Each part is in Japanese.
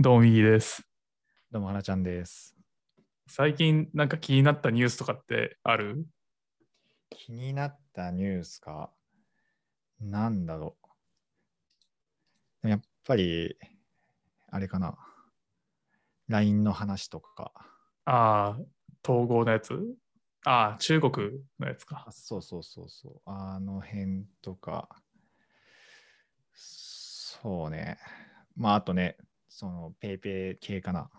どうも、右です。どうも、はなちゃんです。最近なんか気になったニュースとかってある？気になったニュースか、なんだろう。やっぱり、あれかな。LINE の話とか。ああ、統合のやつ？ああ、中国のやつかあ。そうそうそうそう。あの辺とか。そうね。まあ、あとね、その、ペイペイ系かな。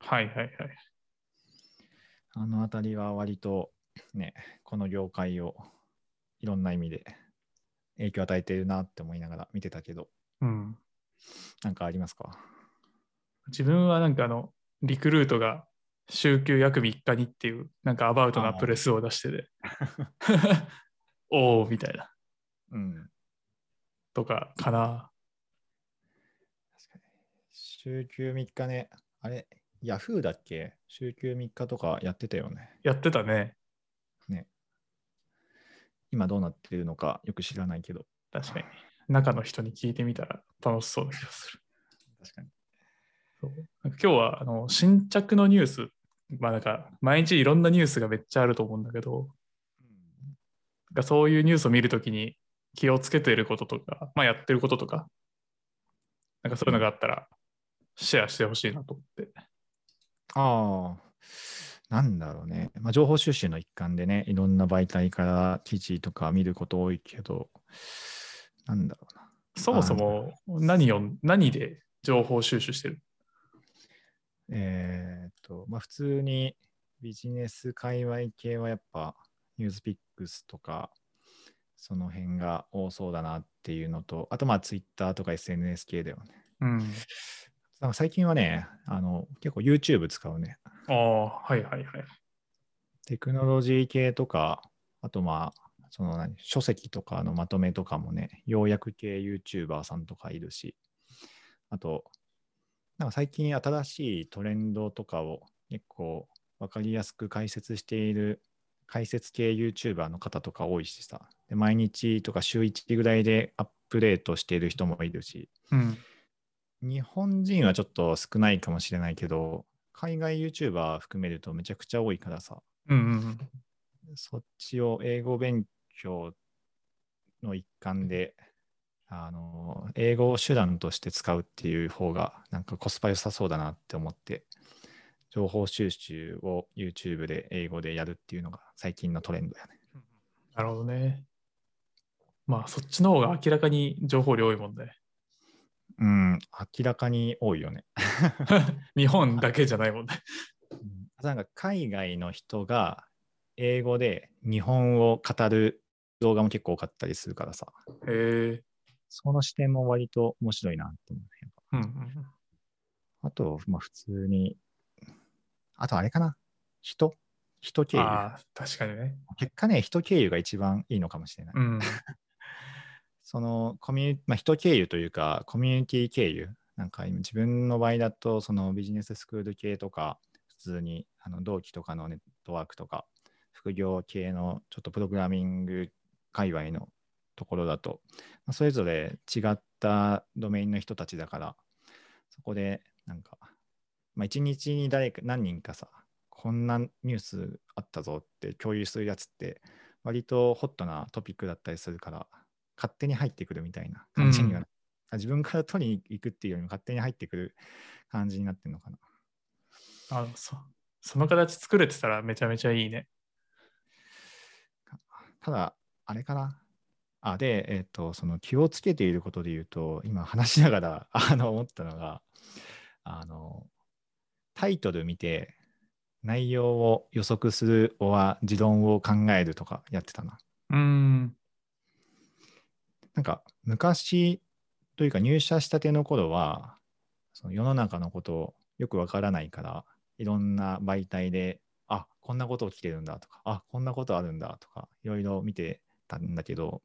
はいはいはい。あのあたりは割とね、この業界をいろんな意味で影響を与えているなって思いながら見てたけど、うん。なんかありますか？自分はなんかあの、リクルートが週休約3日にっていう、なんかアバウトなプレスを出してて、おおみたいな、うん。とかかな。週休3日ね、あれ、ヤフーだっけ？週休3日とかやってたよね。やってたね。今どうなってるのかよく知らないけど。確かに。中の人に聞いてみたら楽しそうな気がする。確かに。そう今日はあの新着のニュース、まあなんか毎日いろんなニュースがめっちゃあると思うんだけど、なんかそういうニュースを見るときに気をつけていることとか、まあやってることとか、なんかそういうのがあったらシェアしてほしいなと思って。ああ、なんだろうね。まあ、情報収集の一環でね、いろんな媒体から記事とか見ること多いけど、なんだろうな。そもそも何を、何で情報収集してる？えーっと、まあ、普通にビジネス界隈系はやっぱニュースピックスとか、その辺が多そうだなっていうのと、あとまあ Twitter とか SNS 系だよね。うん。なんか最近はね、あの結構 YouTube 使うね。ああ、はいはいはい。テクノロジー系とか、あとまあ、その何書籍とかのまとめとかもね、要約系 YouTuber さんとかいるし、あと、なんか最近新しいトレンドとかを結構分かりやすく解説している解説系 YouTuber の方とか多いしさ、で毎日とか週1ぐらいでアップデートしている人もいるし、うん。日本人はちょっと少ないかもしれないけど、海外 YouTuber 含めるとめちゃくちゃ多いからさ、うんうんうん。そっちを英語勉強の一環で、あの、英語を手段として使うっていう方が、なんかコスパ良さそうだなって思って、情報収集を YouTube で英語でやるっていうのが最近のトレンドやね。なるほどね。まあそっちの方が明らかに情報量多いもんね。うん、明らかに多いよね。日本だけじゃないもんね。なんか海外の人が英語で日本を語る動画も結構多かったりするからさ、へえ。その視点も割と面白いなって思うね。うんうん。あと、まあ普通に、あとあれかな人人経由。ああ、確かにね。結果ね、人経由が一番いいのかもしれない。うん。そのコミュ、まあ、人経由というか、コミュニティ経由。なんか今自分の場合だと、そのビジネススクール系とか、普通にあの同期とかのネットワークとか、副業系のちょっとプログラミング界隈のところだと、まあ、それぞれ違ったドメインの人たちだから、そこでなんか、まあ、一日に誰か何人かさ、こんなニュースあったぞって共有するやつって、割とホットなトピックだったりするから、勝手に入ってくるみたいな感じには、うんあ自分から取りに行くっていうよりも勝手に入ってくる感じになってるのかな。あそその形作れてたらめちゃめちゃいいね。ただ、あれかな。あで、えっ、と、その気をつけていることで言うと、今話しながらあの思ったのが、あの、タイトル見て、内容を予測するおは持論を考えるとかやってたな。うーん。なんか昔というか入社したての頃はその世の中のことをよくわからないからいろんな媒体であこんなこと起きてるんだとかあこんなことあるんだとかいろいろ見てたんだけど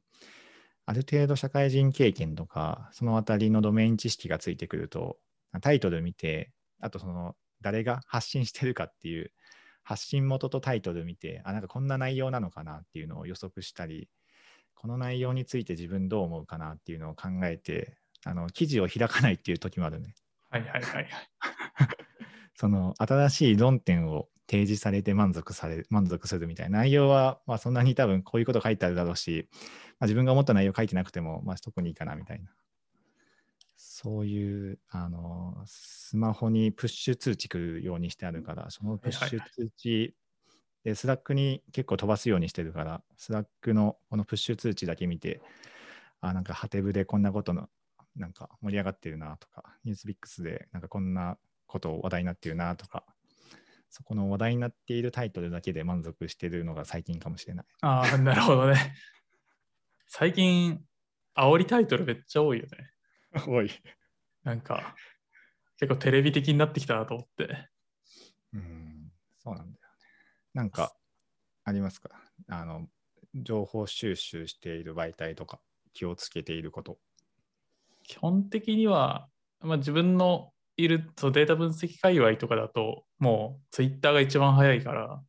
ある程度社会人経験とかそのあたりのドメイン知識がついてくるとタイトル見てあとその誰が発信してるかっていう発信元とタイトル見てあなんかこんな内容なのかなっていうのを予測したりこの内容について自分どう思うかなっていうのを考えて、あの記事を開かないっていう時もあるね。はいはいはい。その新しい論点を提示されて満足され満足するみたいな内容は、まあ、そんなに多分こういうこと書いてあるだろうし、まあ、自分が思った内容書いてなくても、まあ、特にいいかなみたいな。そういうあのスマホにプッシュ通知来るようにしてあるから、そのプッシュ通知で、 Slack に結構飛ばすようにしてるから、 Slack のこのプッシュ通知だけ見て、あ、なんかはてブでこんなことの、なんか盛り上がってるなとか、 NewsPicks でなんかこんなこと話題になってるなとか、そこの話題になっているタイトルだけで満足してるのが最近かもしれない。ああ、なるほどね。最近、煽りタイトルめっちゃ多いよね。多い。なんか、結構テレビ的になってきたなと思って。うん、そうなんだ。なんか、ありますか？あの、情報収集している媒体とか、気をつけていること。基本的には、まあ、自分のいるそうデータ分析界隈とかだと、もうツイッターが一番早いから、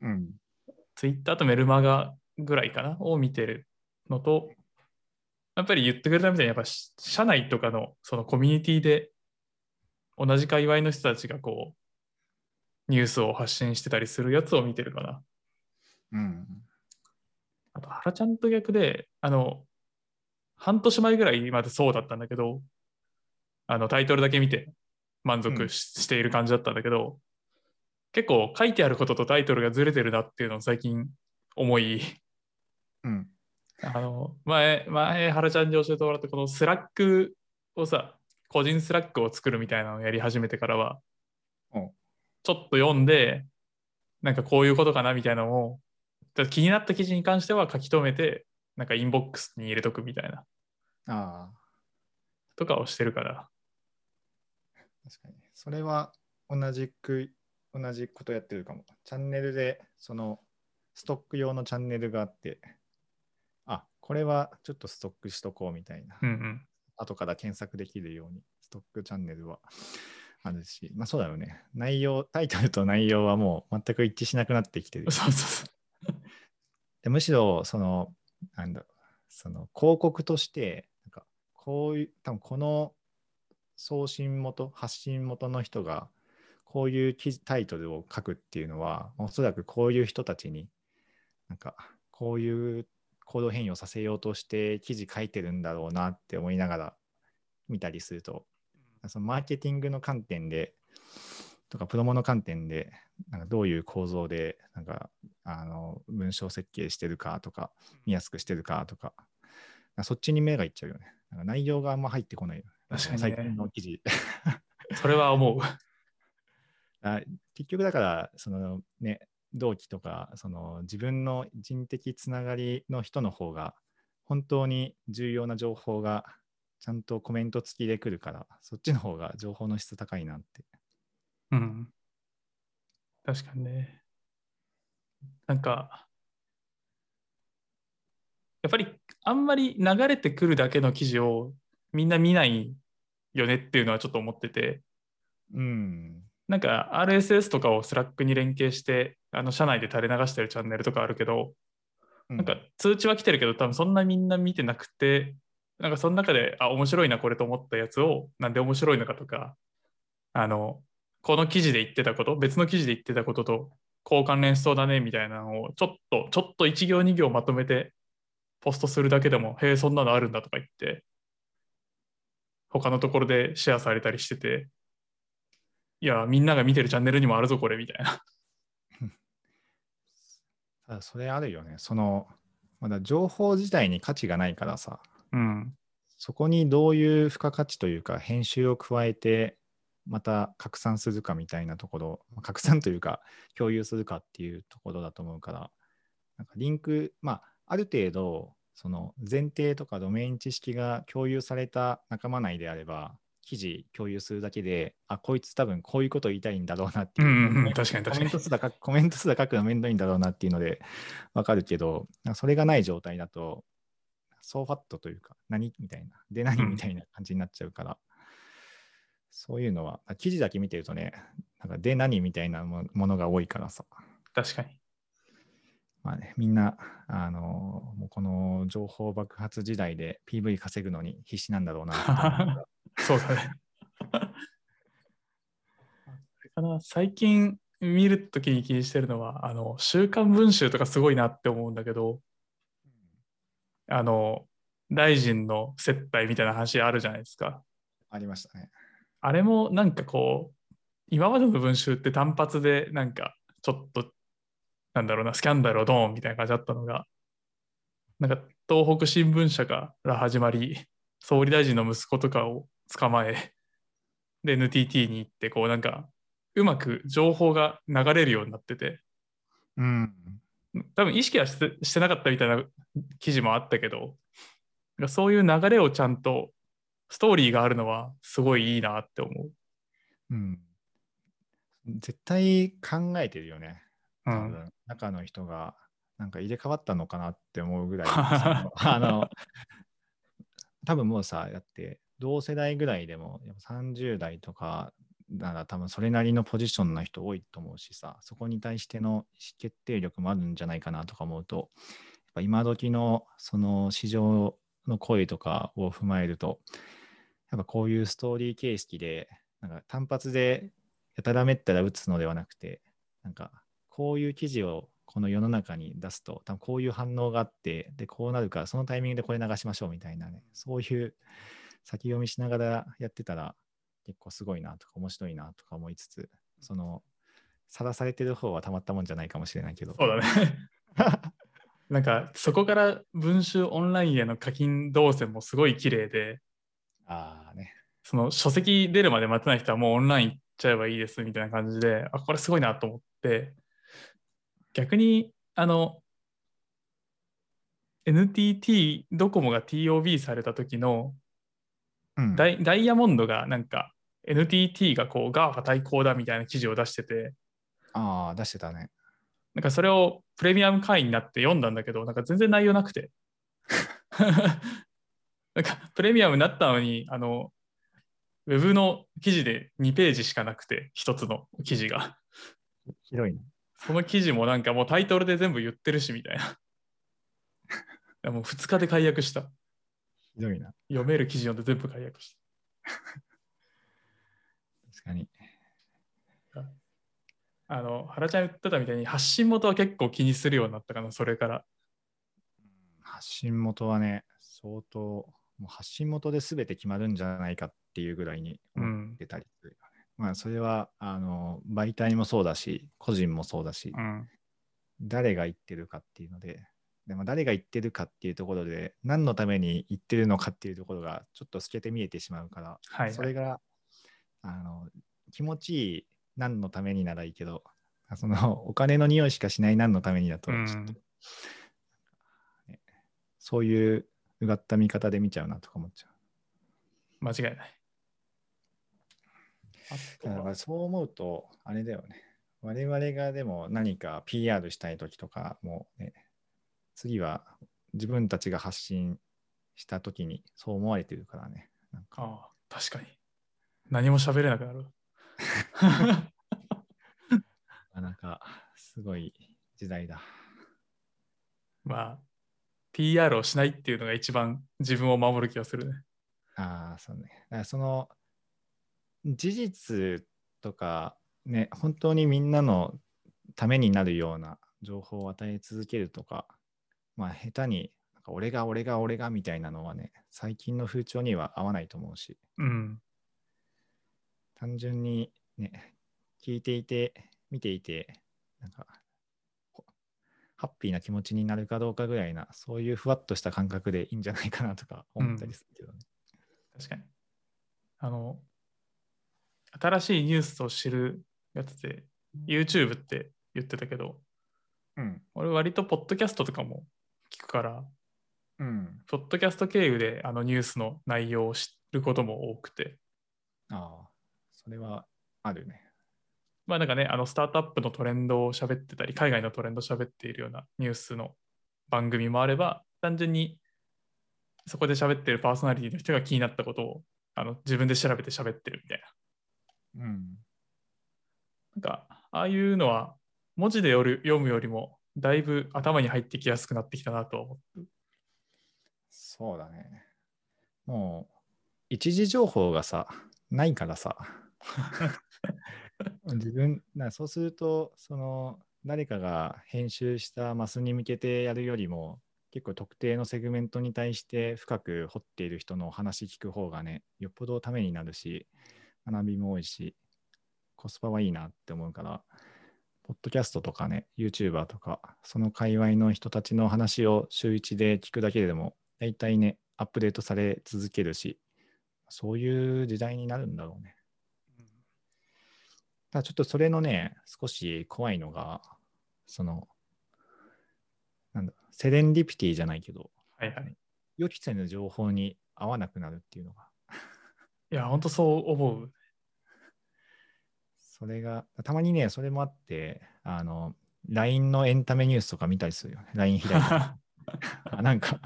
うん。ツイッターとメルマガぐらいかなを見てるのと、やっぱり言ってくれたみたいに、やっぱし社内とかのそのコミュニティで同じ界隈の人たちがこう、ニュースを発信してたりするやつを見てるかな。うん。あと、原ちゃんと逆で、あの、半年前ぐらいまでそうだったんだけど、あの、タイトルだけ見て満足し,、している感じだったんだけど、結構書いてあることとタイトルがずれてるなっていうのを最近思い、うん。あの、前、前、原ちゃんに教えてもらったこの Slackをさ、個人 Slack を作るみたいなのをやり始めてからはうん、ちょっと読んで、なんかこういうことかなみたいなのを、だ気になった記事に関しては書き留めて、なんかインボックスに入れとくみたいな、ああ、とかをしてるから。確かに。それは同じく、同じことやってるかも。チャンネルで、その、ストック用のチャンネルがあって、あ、これはちょっとストックしとこうみたいな。うんうん。後から検索できるように、ストックチャンネルはあるし、まあそうだよね。内容、タイトルと内容はもう全く一致しなくなってきてる。そうそうそう。でむしろ、その、なんだろう、その広告として、なんかこういう、多分この送信元、発信元の人が、こういう記事タイトルを書くっていうのは、おそらくこういう人たちに、なんか、こういう行動変容させようとして記事書いてるんだろうなって思いながら見たりすると、そのマーケティングの観点で、とかプロモの観点で、なんかどういう構造で、なんか、あの、文章設計してるかとか、見やすくしてるかとか、そっちに目がいっちゃうよね。なんか内容があんま入ってこないよ。確かにね最近の記事。それは思う。あ結局だから、そのね、同期とか、その自分の人的つながりの人の方が、本当に重要な情報がちゃんとコメント付きで来るから、そっちの方が情報の質高いなって。うん。確かにね。なんか、やっぱりあんまり流れてくるだけの記事をみんな見ないよねっていうのはちょっと思ってて、うん。なんか RSS とかを Slack に連携して、あの社内で垂れ流してるチャンネルとかあるけど、ななんか通知は来てるけど、多分そんなみんな見てなくて、なんかその中で、あ、面白いな、これと思ったやつを、なんで面白いのかとか、あの、この記事で言ってたこと、別の記事で言ってたことと、こう関連しそうだね、みたいなのを、ちょっと、ちょっと1行2行まとめて、ポストするだけでも、へえ、そんなのあるんだとか言って、他のところでシェアされたりしてて、いや、みんなが見てるチャンネルにもあるぞ、これ、みたいな。ただそれあるよね。その、まだ情報自体に価値がないからさ、うん。そこにどういう付加価値というか、編集を加えて、また拡散するかみたいなところ、まあ拡散というか、共有するかっていうところだと思うから、なんかリンク、まあ、ある程度、その前提とかドメイン知識が共有された仲間内であれば、記事共有するだけで、あ、こいつ多分こういうこと言いたいんだろうなっていうう、んうんうん、確かに確かにコメント。すら書くコメントすら書くのめんどいんだろうなっていうのでわかるけど、それがない状態だと、ソーファットというか、何みたいな、で何うんみたいな感じになっちゃうから、そういうのは、記事だけ見てるとね、なんかで何みたいなもものが多いからさ、確かに。まあね、みんな、あのもうこの情報爆発時代で PV 稼ぐのに必死なんだろうな そうだね。な、最近見るときに気にしてるのは、あの、週刊文集とかすごいなって思うんだけど、あの、大臣の接待みたいな話あるじゃないですか。ありましたね。あれもなんかこう、今までの文集って単発でなんかちょっと、なんだろうな、スキャンダルをドーンみたいな感じだったのが、なんか東北新聞社から始まり、総理大臣の息子とかを捕まえ、で、NTT に行って、こうなんか、うまく情報が流れるようになってて、うん。多分意識はしてしてなかったみたいな記事もあったけど、そういう流れをちゃんとストーリーがあるのはすごいいいなって思う。うん。絶対考えてるよね。うん、中の人がなんか入れ替わったのかなって思うぐらい、あの、多分もうさ、だって同世代ぐらいでもやっぱ30代とかなら多分それなりのポジションの人多いと思うしさ、そこに対しての意思決定力もあるんじゃないかなとか思うと、やっぱ今時のその市場の声とかを踏まえると、やっぱこういうストーリー形式で、なんか単発でやたらめったら打つのではなくて、なんかこういう記事をこの世の中に出すと、多分こういう反応があって、で、こうなるから、そのタイミングでこれ流しましょうみたいなね、そういう先読みしながらやってたら、結構すごいなとか、面白いなとか思いつつ、その、さらされてる方はたまったもんじゃないかもしれないけど。そうだね。なんかそこから文集オンラインへの課金動線もすごい綺麗で、ああね。その書籍出るまで待てない人はもうオンライン行っちゃえばいいですみたいな感じで、あ、これすごいなと思って、逆に、あの、NTT ドコモが TOB された時のうん。ダイダイヤモンドがなんか NTT がこう GAFA 対抗だみたいな記事を出してて、ああ、出してたね。なんかそれをプレミアム会員になって読んだんだけど、なんか全然内容なくて。なんかプレミアムになったのに、あの、ウェブの記事で2ページしかなくて、一つの記事が。広いね。その記事もなんかもうタイトルで全部言ってるしみたいな。もう2日で解約した。ひどいな。読める記事読んで全部解約した。確かに。あの、原ちゃん言ってたみたいに発信元は結構気にするようになったかな、それから。発信元はね、相当、もう発信元で全て決まるんじゃないかっていうぐらいに思ってたりするよね。まあ、それは、あの、媒体もそうだし、個人もそうだし、うん。誰が言ってるかっていうので、でも誰が言ってるかっていうところで、何のために言ってるのかっていうところが、ちょっと透けて見えてしまうから、はい、はい。それが、あの、気持ちいい何のためにならいいけど、そのお金の匂いしかしない何のためにだと、ちょっと、ねそういううがった見方で見ちゃうなとか思っちゃ間違いない。だからそう思うと、あれだよね。我々がでも何か PR したい時とかもね、次は自分たちが発信した時にそう思われてるからね。なんかああ、確かに。何も喋れなくなる。なかなかすごい時代だ。まあ、PR をしないっていうのが一番自分を守る気がするね。ああ、そうね。だからその事実とかね、本当にみんなのためになるような情報を与え続けるとか、まあ下手に俺が俺が俺がみたいなのはね、最近の風潮には合わないと思うし、うん。単純にね、聞いていて、見ていて、なんか、ほハッピーな気持ちになるかどうかぐらいな、そういうふわっとした感覚でいいんじゃないかなとか思ったりするけどね。確かに。あの、新しいニュースを知るやつで、YouTube って言ってたけど、うん。俺割とポッドキャストとかも聞くから、うん。ポッドキャスト経由であのニュースの内容を知ることも多くて、ああ、それはあるね。まあなんかね、あのスタートアップのトレンドを喋ってたり、海外のトレンドを喋っているようなニュースの番組もあれば、単純にそこで喋ってるパーソナリティの人が気になったことをあの自分で調べて喋ってるみたいな。うん。なんか、ああいうのは文字で読る読むよりも、だいぶ頭に入ってきやすくなってきたなとは思って。そうだね。もう、一時情報がさ、ないからさ、自分、なそうすると、その誰かが編集したマスに向けてやるよりも、結構特定のセグメントに対して深く掘っている人の話聞く方がね、よっぽどためになるし、学びも多いし、コスパはいいなって思うから、ポッドキャストとかね、YouTuber とか、その界隈の人たちの話を週一で聞くだけでも、大体ね、アップデートされ続けるし、そういう時代になるんだろうね。ただちょっとそれのね、少し怖いのが、その、なんだ、セレンディピティじゃないけど、はいはい。予期せぬ情報に合わなくなるっていうのが、いや、本当そう思う。それが、たまにね、それもあって、あの、LINE のエンタメニュースとか見たりするよね。LINE 開いて。あ なんか、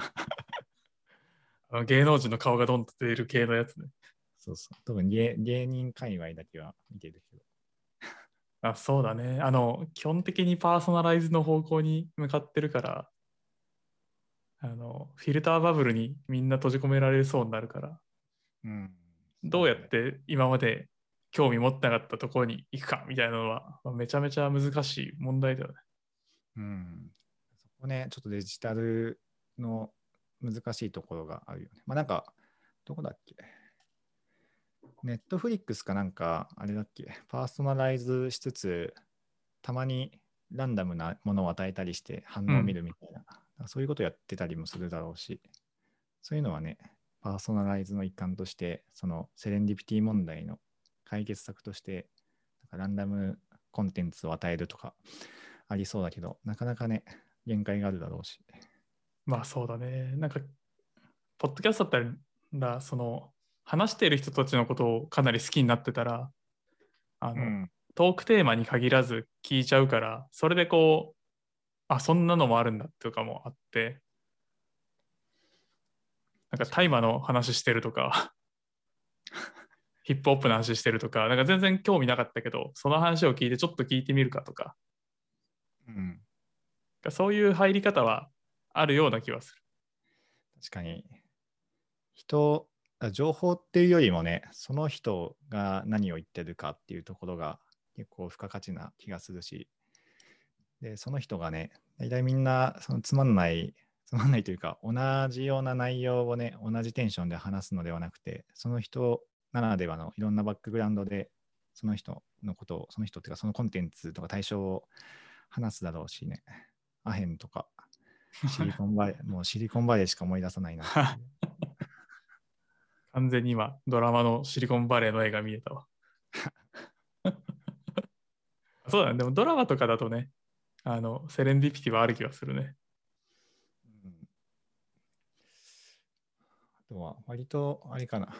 あの芸能人の顔がどんどん出る系のやつね。そうそう。特に芸芸人界隈だけは見てるけど。あそうだね。あの、基本的にパーソナライズの方向に向かってるから、あの、フィルターバブルにみんな閉じ込められそうになるから、うん。どうやって今まで興味持ってなかったところに行くかみたいなのは、まあめちゃめちゃ難しい問題だよね。うん。そこね、ちょっとデジタルの難しいところがあるよね。まあなんか、どこだっけ？ネットフリックスかなんか、あれだっけ？パーソナライズしつつ、たまにランダムなものを与えたりして反応を見るみたいな、そういうことやってたりもするだろうし、そういうのはね、パーソナライズの一環として、そのセレンディピティ問題の解決策として、なんかランダムコンテンツを与えるとかありそうだけど、なかなかね、限界があるだろうし。まあそうだね。なんか、ポッドキャストだったら、その、話している人たちのことをかなり好きになってたら、あの、トークテーマに限らず聞いちゃうから、それでこう、あ、そんなのもあるんだとかもあって、なんか大麻の話してるとか、ヒップホップの話してるとか、なんか全然興味なかったけど、その話を聞いてちょっと聞いてみるかとか、うん、そういう入り方はあるような気はする。確かに。人、あ情報っていうよりもね、その人が何を言ってるかっていうところが結構付加価値な気がするし、で、その人がね、大体みんなそのつまんない、つまんないというか、同じような内容をね、同じテンションで話すのではなくて、その人ならではのいろんなバックグラウンドで、その人のことを、その人っていうか、そのコンテンツとか対象を話すだろうしね、アヘンとか、シリコンバレー、もうシリコンバレーしか思い出さないな。完全に今、ドラマのシリコンバレーの絵が見えたわ。そうだね。でもドラマとかだとね、あの、セレンディピティはある気がするね。うんあとは、割と、あれかな。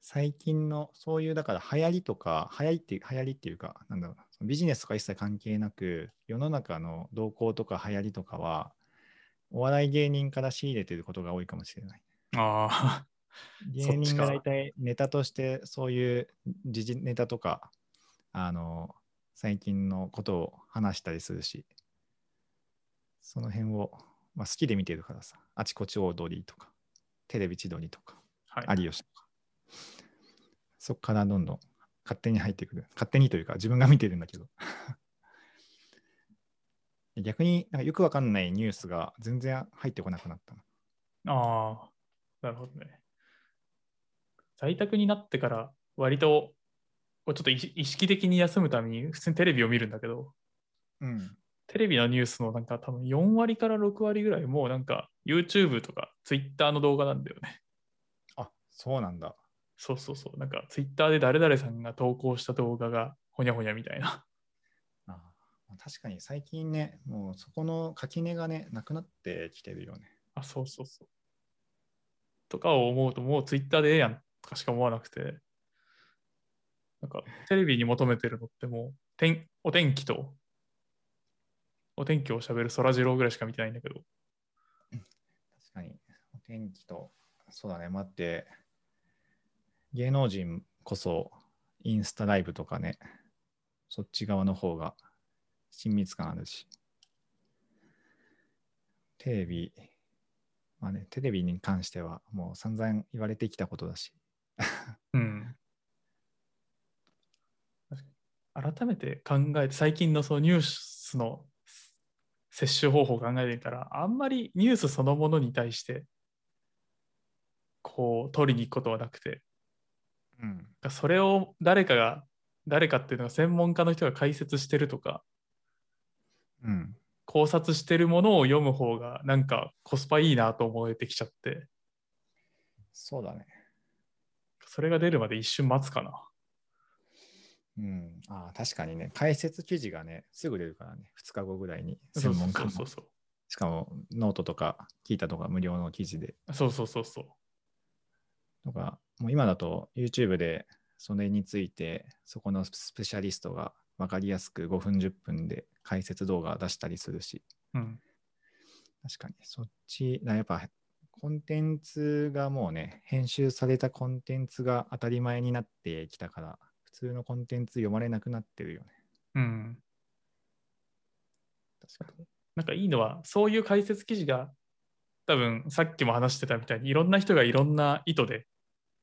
最近の、そういう、だから流行りとか、流行りって、流行りっていうか、なんだろうな、ビジネスとか一切関係なく、世の中の動向とか流行りとかは、お笑い芸人から仕入れてることが多いかもしれない。ああ、芸人が大体ネタとしてそういう時事ネタとかあの最近のことを話したりするしその辺を、まあ、好きで見てるからさ。あちこちオードリーとかテレビ千鳥とかはい。有吉とか。そこからどんどん勝手に入ってくる。勝手にというか自分が見てるんだけど。逆になんかよくわかんないニュースが全然入ってこなくなったの。ああ、なるほどね。在宅になってから、割と、ちょっと意意識的に休むために、普通にテレビを見るんだけど、うんテレビのニュースのなんか多分4割から6割ぐらいもうなんか YouTube とか Twitter の動画なんだよね。あそうなんだそうそうそう。なんか Twitter で誰々さんが投稿した動画がほにゃほにゃみたいな。ああ確かに最近ね、もうそこの垣根がね、なくなってきてるよね。あ、そうそうそう。とかを思うともう Twitter でええやんとかしか思わなくて、なんかテレビに求めてるのってもう天お天気とお天気を喋るそらジローぐらいしか見てないんだけど、確かに、お天気と、そうだね、待って、芸能人こそインスタライブとかね、そっち側の方が親密感あるし、テレビ、まあね、テレビに関してはもう散々言われてきたことだし、うん。改めて考えて、最近のそのニュースの摂取方法を考えてみたら、あんまりニュースそのものに対して、こう、取りに行くことはなくて、うん。それを誰かが、誰かっていうのが専門家の人が解説してるとか、うん。考察してるものを読む方が、なんかコスパいいなと思えてきちゃって、そうだね。それが出るまで一瞬待つかな。うん。ああ、確かにね、解説記事がね、すぐ出るからね、2日後ぐらいにそうそう専門家のそうそうそう。しかも、ノートとか、聞いたとか無料の記事で。そうそうそうそう。とか、もう今だと YouTube でそれについて、そこのスペシャリストが分かりやすく5分、10分で解説動画出したりするし、うん。確かにそっち、だやっぱコンテンツがもうね、編集されたコンテンツが当たり前になってきたから、普通のコンテンツ読まれなくなってるよね。うん。確かに。なんかいいのは、そういう解説記事が、多分さっきも話してたみたいに、いろんな人がいろんな意図で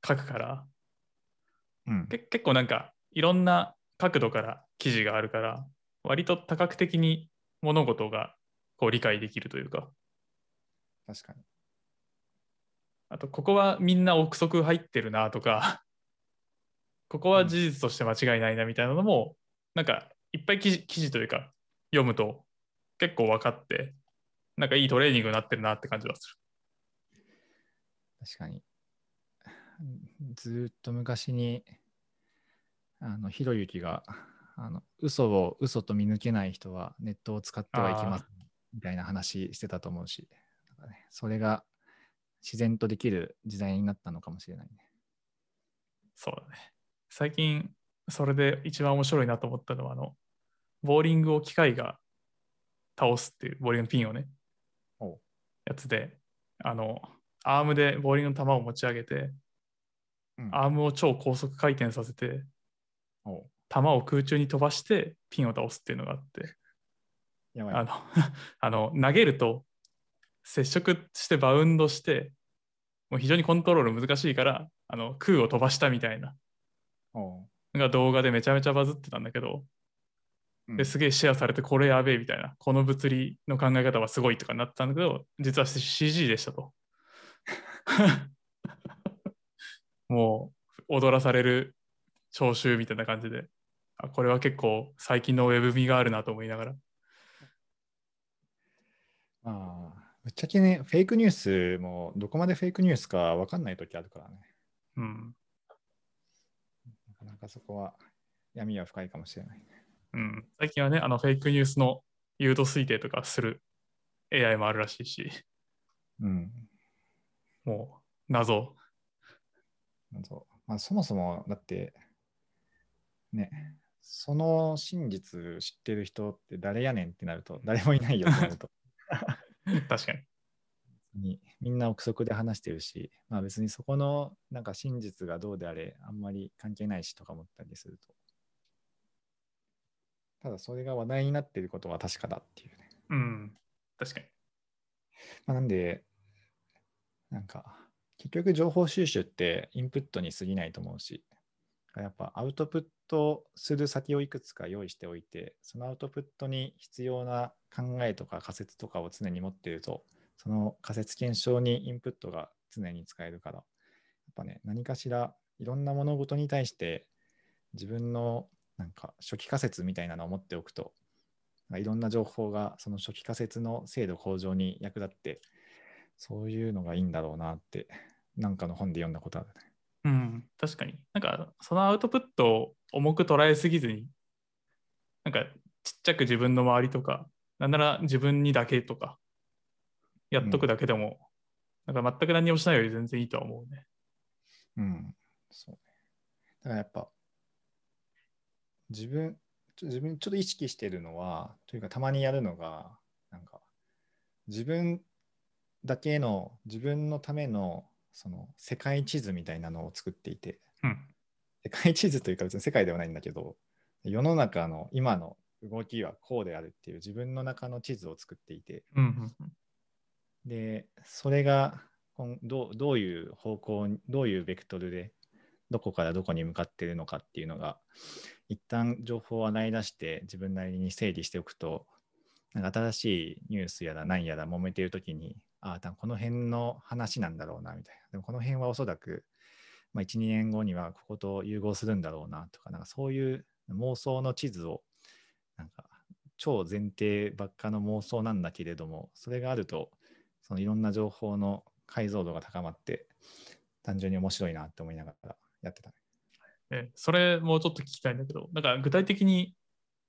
書くから、うん。け結構なんかいろんな角度から記事があるから、割と多角的に物事がこう理解できるというか、確かに。あとここはみんな憶測入ってるなとか、ここは事実として間違いないなみたいなのも、なんかいっぱい記事記事というか読むと結構分かって、なんかいいトレーニングになってるなって感じはす確かに。ずーっと昔に、あの、ひろゆきが、あの、嘘を嘘と見抜けない人はネットを使ってはいけませんみたいな話してたと思うし、ね、それが自然とできる時代になったのかもしれないね。る。そうだね。最近それで一番面白いなと思ったのは、あの、ボーリングを機械が倒すっていう、ボーリングのピンをね、やつで、あの、アームでボーリングの球を持ち上げて、うんアームを超高速回転させて、球を空中に飛ばしてピンを倒すっていうのがあって、やばい。あの、あの投げると接触してバウンドして、もう非常にコントロール難しいから、あの空を飛ばしたみたいな。が動画でめちゃめちゃバズってたんだけど、うん。ですげえシェアされてこれやべえみたいな、この物理の考え方はすごいとかになってたんだけど、実は CG でしたと。もう踊らされる聴衆みたいな感じで、あこれは結構最近のウェブ味があるなと思いながら。まあ、ぶっちゃけね、フェイクニュースもどこまでフェイクニュースか分かんないときあるからね。うん。なかなかそこは闇は深いかもしれないね。うん、最近はね、あのフェイクニュースの誘導推定とかする AI もあるらしいし、うん。もう謎。そうまあ、そもそもだってねその真実知ってる人って誰やねんってなると誰もいないよと思うと 確かに。にみんな憶測で話してるし、まあ、別にそこのなんか真実がどうであれあんまり関係ないしとか思ったりするとただそれが話題になっていることは確かだっていうね、うん。確かに。まあ、なんでなんか結局情報収集ってインプットに過ぎないと思うし、やっぱアウトプットする先をいくつか用意しておいて、そのアウトプットに必要な考えとか仮説とかを常に持っていると、その仮説検証にインプットが常に使えるから、やっぱね、何かしらいろんな物事に対して自分のなんか初期仮説みたいなのを持っておくと、いろんな情報がその初期仮説の精度向上に役立って、そういうのがいいんだろうなって、なんかの本で読んだことあるね。うん、確かに。なんか、そのアウトプットを重く捉えすぎずに、なんか、ちっちゃく自分の周りとか、なんなら自分にだけとか、やっとくだけでも、なんか全く何もしないより全然いいとは思うね。うん。そうね。だからやっぱ、自分、自分ちょっと意識してるのは、というかたまにやるのが、なんか、自分だけの、自分のための、その世界地図みたいなのを作っていて、うん。世界地図というか別に世界ではないんだけど、世の中の今の動きはこうであるっていう自分の中の地図を作っていて、うん。で、それがどうどういう方向に、どういうベクトルで、どこからどこに向かっているのかっていうのが、一旦情報を洗い出して自分なりに整理しておくと、なんか新しいニュースやら何やら揉めているときに、ああ、多分この辺の話なんだろうなみたいな。でもこの辺はおそらく、まあ、1、2年後にはここと融合するんだろうなとか、なんかそういう妄想の地図を、なんか超前提ばっかの妄想なんだけれども、それがあると、そのいろんな情報の解像度が高まって、単純に面白いなって思いながらやってたね。えそれもうちょっと聞きたいんだけど、なんか具体的に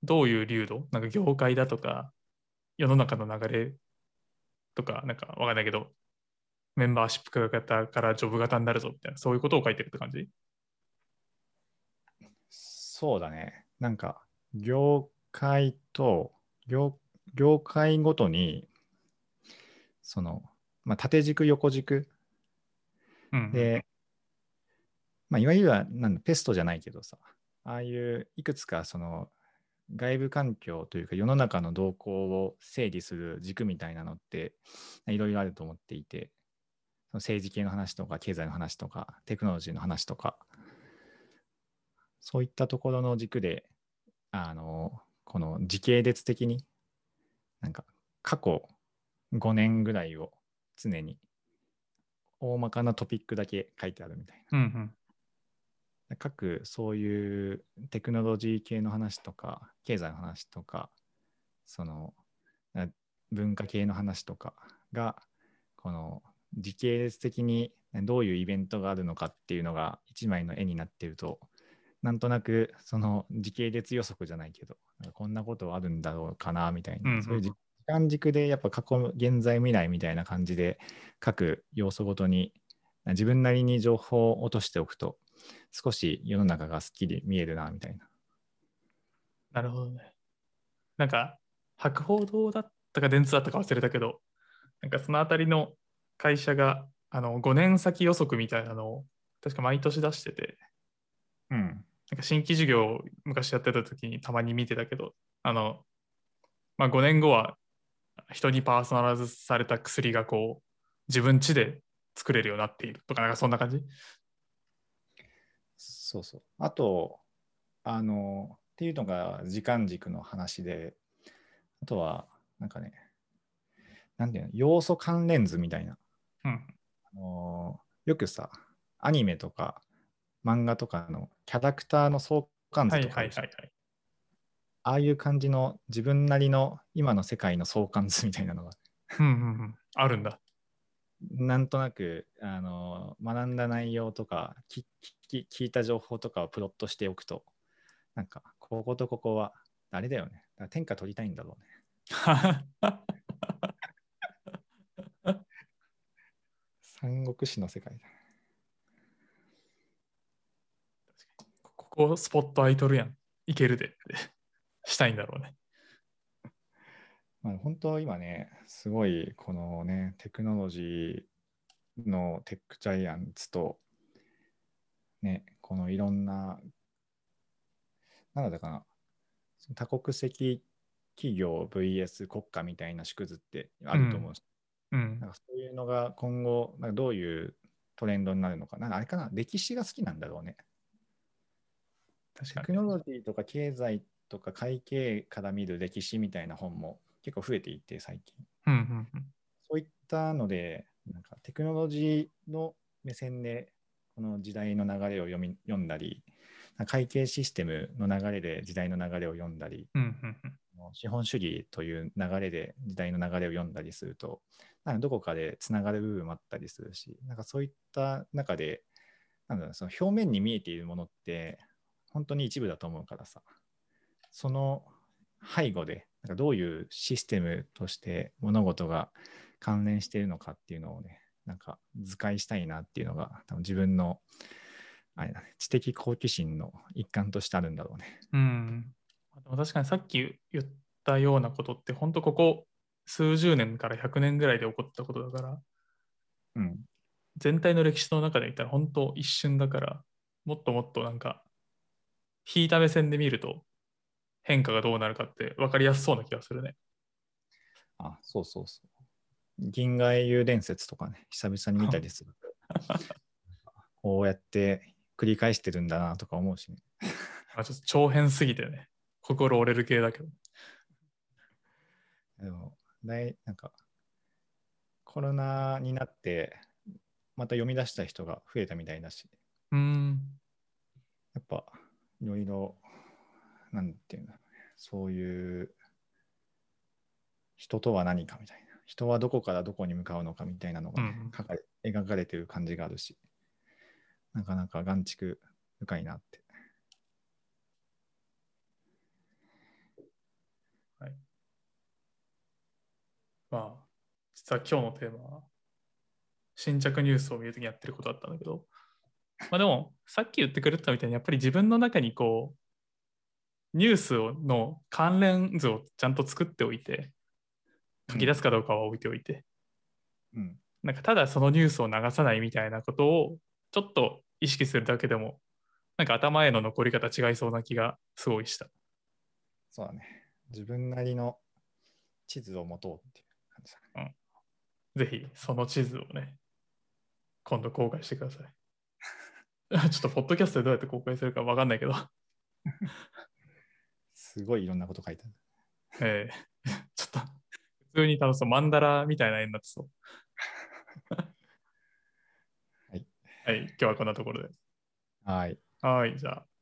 どういう流度、なんか業界だとか、世の中の流れとか、なんかわかんないけど、メンバーシップ型からジョブ型になるぞみたいな、そういうことを書いてるって感じ？そうだね。なんか、業界と業、業界ごとに、その、まあ、縦軸、横軸うん、で、まあ、いわゆるなんペストじゃないけどさ、ああいういくつかその外部環境というか世の中の動向を整理する軸みたいなのっていろいろあると思っていて、その政治系の話とか経済の話とかテクノロジーの話とか、そういったところの軸で、あの、この時系列的に、なんか過去5年ぐらいを常に大まかなトピックだけ書いてあるみたいな。うんうん各そういうテクノロジー系の話とか経済の話とかその文化系の話とかがこの時系列的にどういうイベントがあるのかっていうのが一枚の絵になってるとなんとなくその時系列予測じゃないけどこんなことあるんだろうかなみたいな、うんうん、そういう時間軸でやっぱ過去現在未来みたいな感じで各要素ごとに自分なりに情報を落としておくと少し世の中がすっきり見えるなみたいな。なるほどね。なんか博報堂だったか電通だったか忘れたけどなんかそのあたりの会社があの5年先予測みたいなのを確か毎年出してて、うん、なんか新規事業を昔やってた時にたまに見てたけどあの、まあ、5年後は人にパーソナライズされた薬がこう自分家で作れるようになっているとか、なんかそんな感じ？そうそう。あと、あの、っていうのが時間軸の話で、あとは、なんかね、なんていうの、要素関連図みたいな。うん、あのよくさ、アニメとか漫画とかのキャラクターの相関図とか、ああいう感じの自分なりの今の世界の相関図みたいなのがうんうん、うん、あるんだ。なんとなくあの学んだ内容とか聞聞いた情報とかをプロットしておくとなんかこことここはあれだよね。天下取りたいんだろうね。三国志の世界だ。ここスポット空いとるやん。いけるで。したいんだろうね。まあ、本当今ね、すごいこのね、テクノロジーのテックジャイアンツと、ね、このいろんな、なんだかな、多国籍企業 VS 国家みたいな縮図ってあると思うし、うん、なんかそういうのが今後、なんかどういうトレンドになるのか、なんかあれかな、歴史が好きなんだろうね。確かに。テクノロジーとか経済とか会計から見る歴史みたいな本も結構増えていて、最近。うんうんうん、そういったので、なんかテクノロジーの目線で、この時代の流れを読み読んだり、会計システムの流れで時代の流れを読んだり、うんうんうん、資本主義という流れで時代の流れを読んだりすると、なんかどこかでつながる部分もあったりするし、なんかそういった中で、なんだろうその表面に見えているものって、本当に一部だと思うからさ、その背後でなんかどういうシステムとして物事が関連しているのかっていうのをね、なんか図解したいなっていうのが、多分自分のあれだ、ね、知的好奇心の一環としてあるんだろうね。うん。確かにさっき言ったようなことって、本当ここ数十年から100年ぐらいで起こったことだから、うん、全体の歴史の中で言ったら本当一瞬だから、もっともっとなんか、引いた目線で見ると、変化がどうなるかって分かりやすそうな気がするね。あ、そうそうそう。銀河英雄伝説とかね、久々に見たりする。こうやって繰り返してるんだなとか思うしね。まあ、ちょっと長編すぎてね、心折れる系だけど。でも、だいなんか、コロナになって、また読み出した人が増えたみたいだし、うーん。やっぱ、いろいろ、なんていうの、そういう、人とは何かみたいな、人はどこからどこに向かうのかみたいなのが、ねかれ描かれてる感じがあるし、なかなか眼蓄深いなって。まあ、実は今日のテーマは、新着ニュースを見るときにやってることだったんだけど、まあでも、さっき言ってくれてたみたいに、やっぱり自分の中にこう、ニュースをの関連図をちゃんと作っておいて、書き出すかどうかは置いておいて、うん。なんかただそのニュースを流さないみたいなことをちょっと意識するだけでも、なんか頭への残り方違いそうな気がすごいした。そうだね。自分なりの地図を持とうっていう感じだね。ぜひその地図をね、今度公開してください。ちょっとポッドキャストでどうやって公開するかわかんないけど、すごいいろんなこと書いてある。えーちょっと普通に楽しそう、マンダラみたいな絵になってそう。はい。はい、今日はこんなところで。はい。はい、じゃあ。